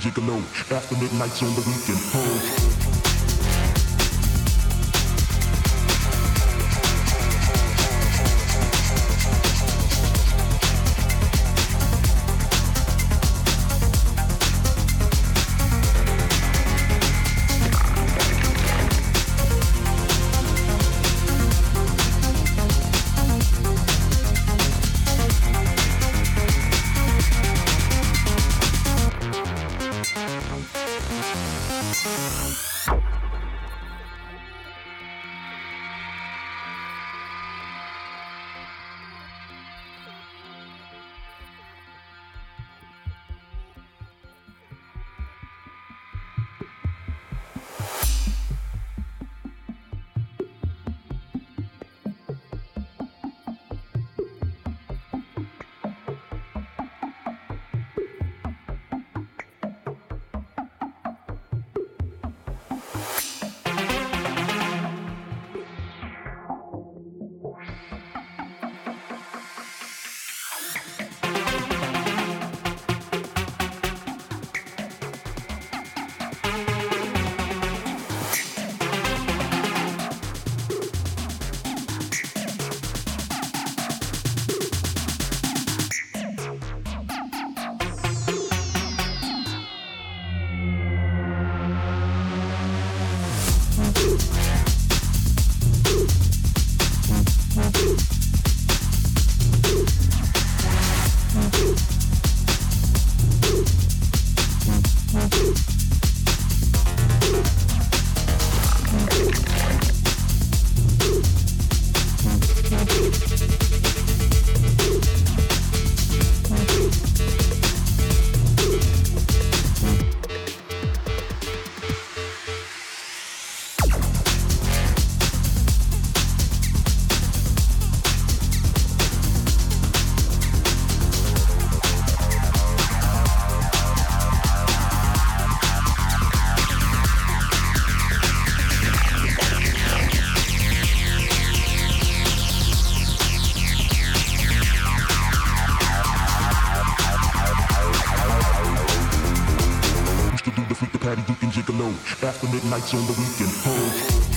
gigolo. After midnight's on the weekend. Oh. After midnight's on the weekend. Oh.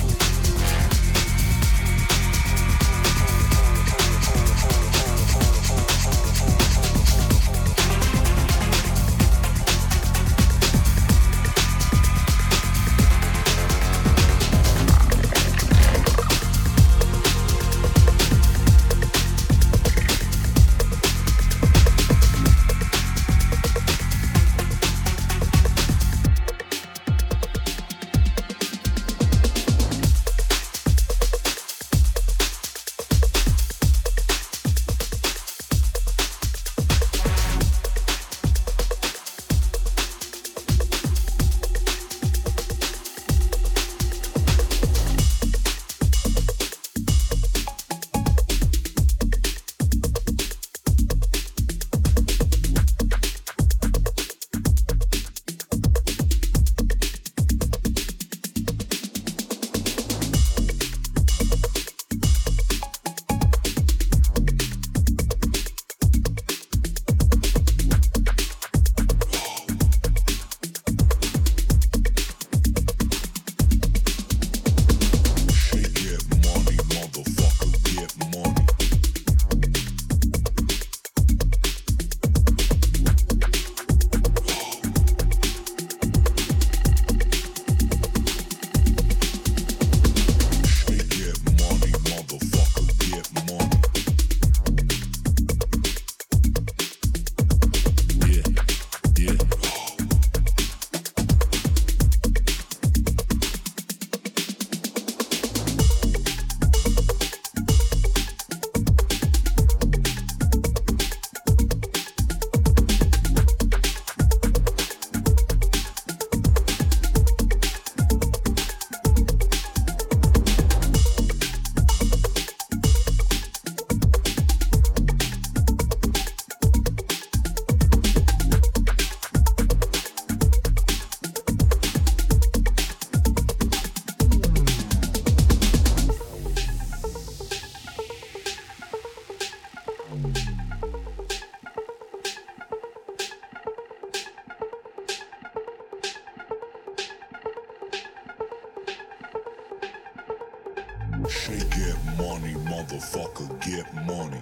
money,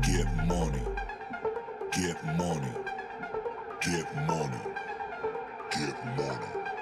get money, get money, get money, get money.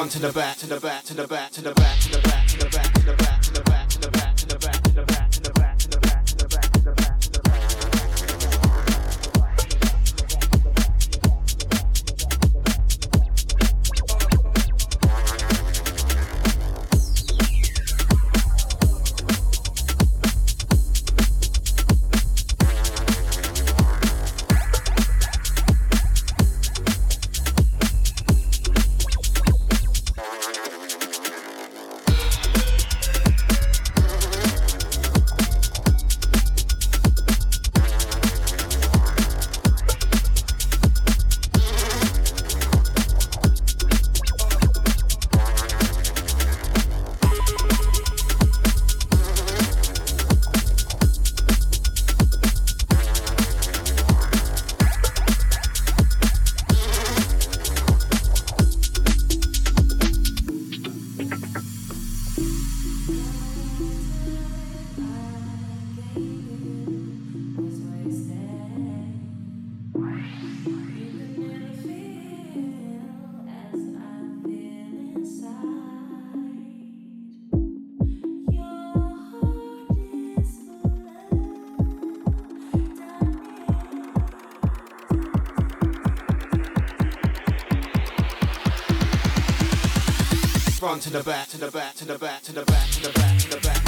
Back, to the back, to the back, to the back, to the back, to the back, to the back, to the back, to the back to the back to the back to the back to the back to the back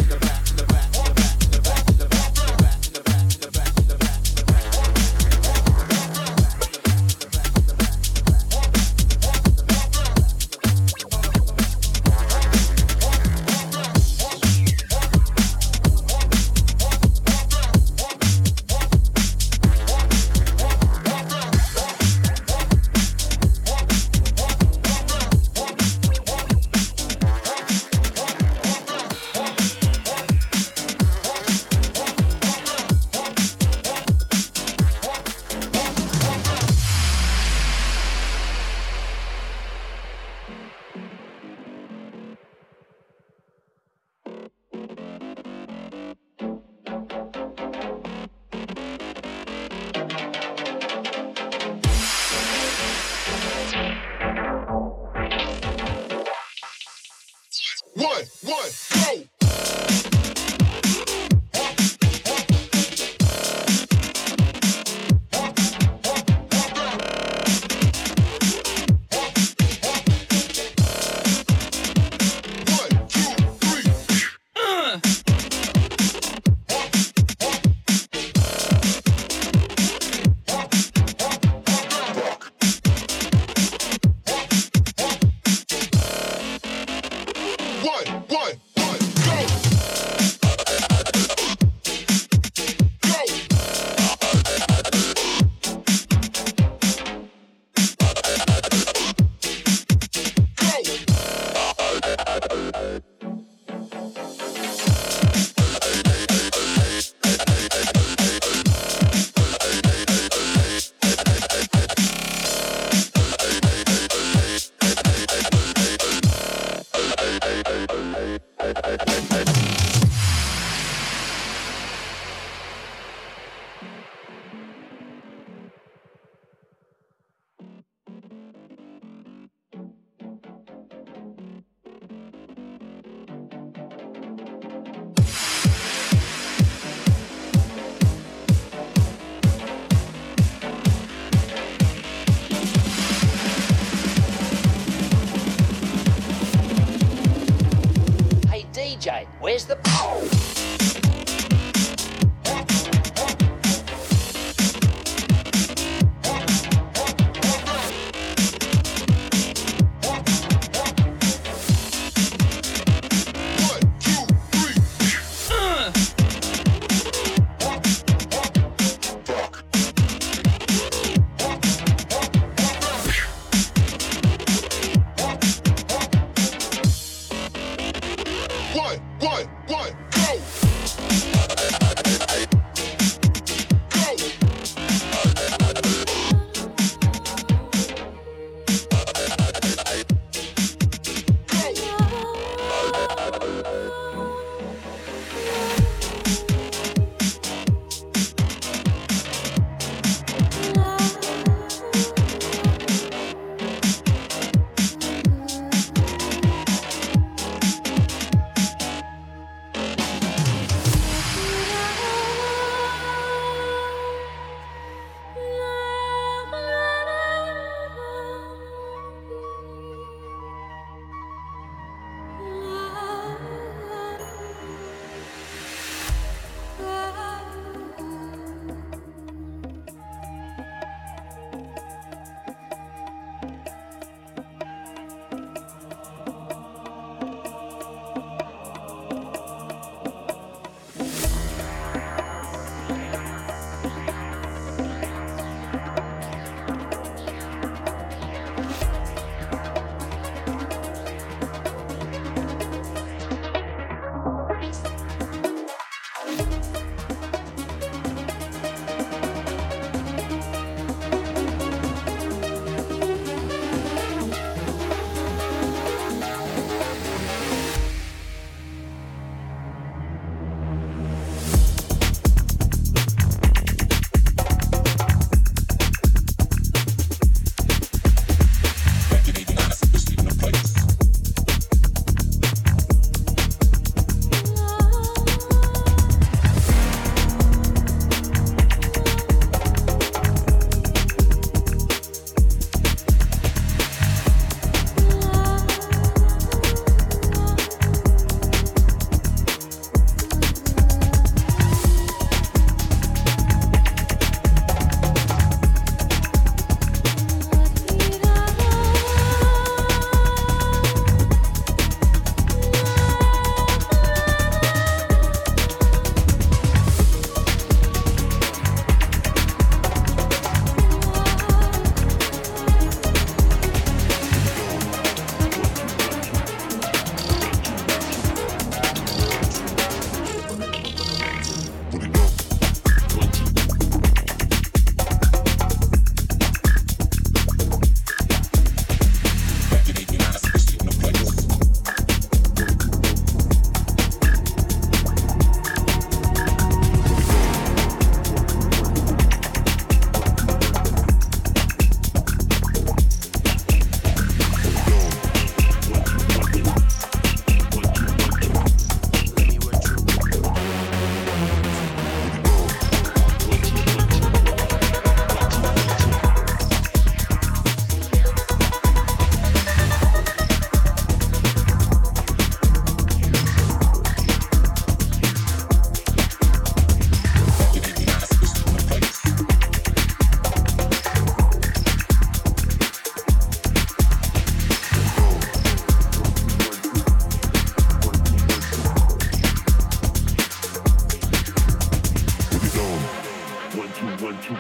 two, one, two.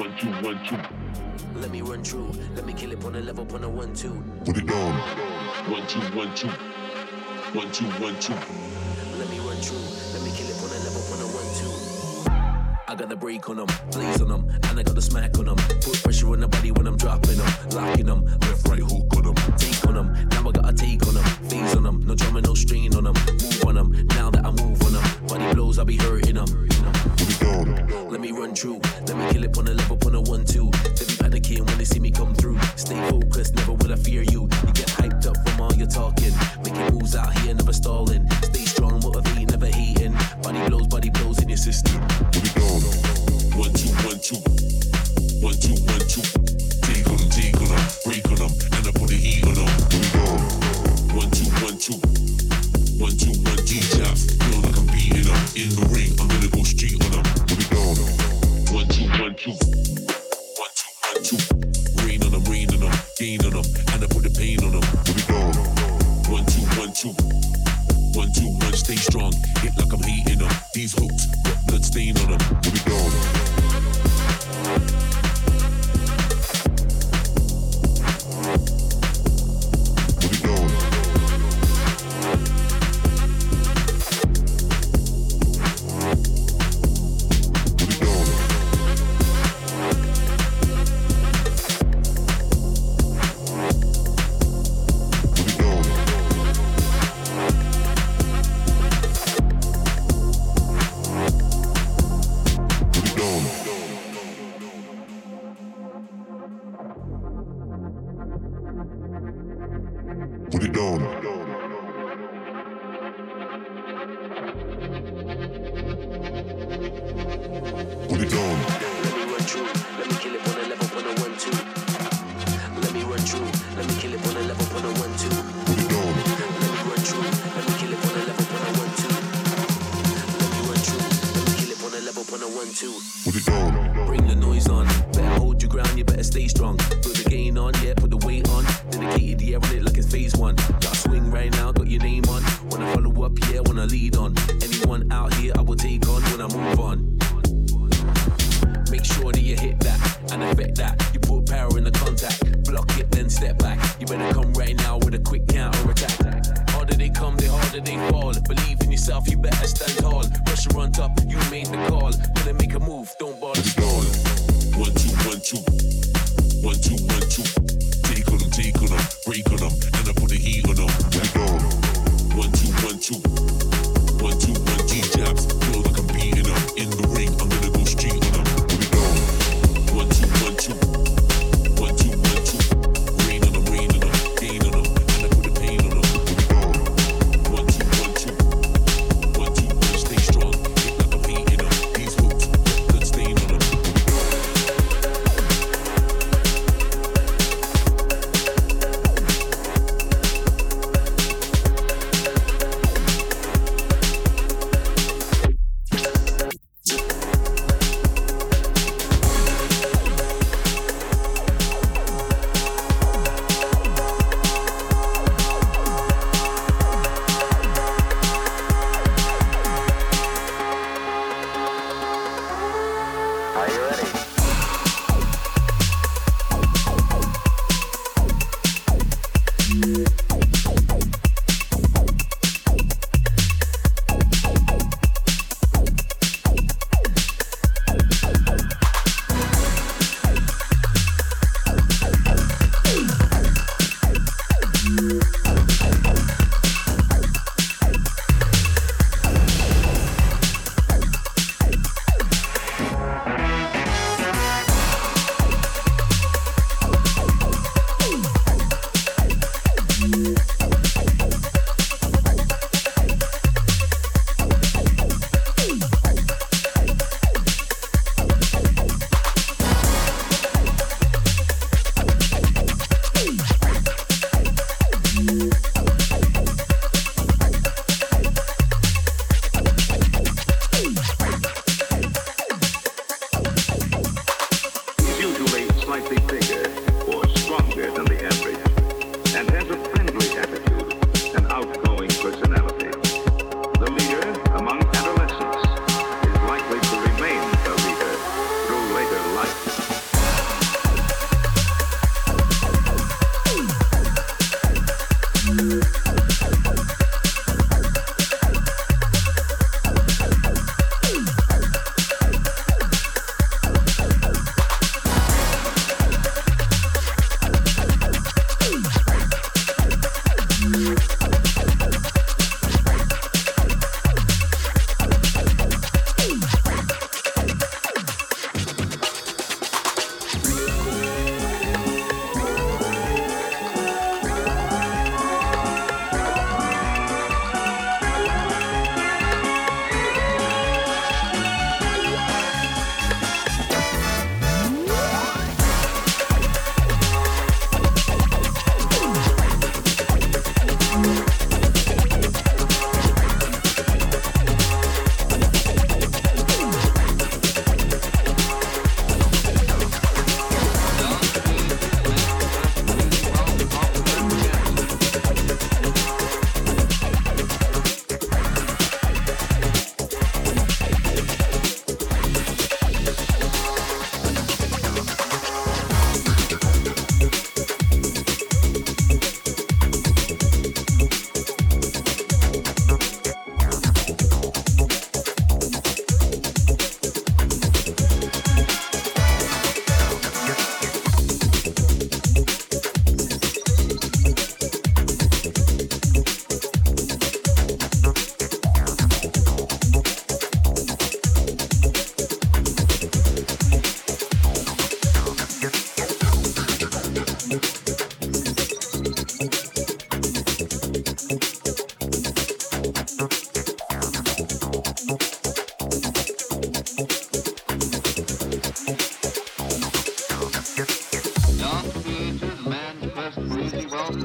One, two, one, two. Let me run through. Let me kill it on a level, on a one, two. Put it down. One, two, one, two. One, two, one, two. Let me run through the break on them, blaze on them, and I got the smack on them. Put pressure on the body when I'm dropping them, locking them, left, right hook on them, take on them. Now I got a take on them, phase on them, no drama, no strain on them, move on them. Now that I move on them, body blows, I be hurting them. Put it down. Let me run through, let me kill it on a level, on a one, two. They be panicking when they see me come through. Stay focused, never will I fear you. You get hyped up from all your talking, making moves out here, never stalling. Stay strong, motivate, never hating. Body blows, body blows in your system. Put it down. One, two, one, two. One, two, one, two. Take on them, take on them, break on them, and I put the heat on them. Put it down. One, two, one, two. One, two, one, two. Feel like I'm beating them. In the ring, I'm gonna go straight on them. Put it down. One, two, one, two.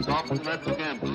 Stop and let's.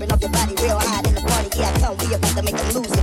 jumping off your body real high in the party. Yeah, come, we about to make them lose it.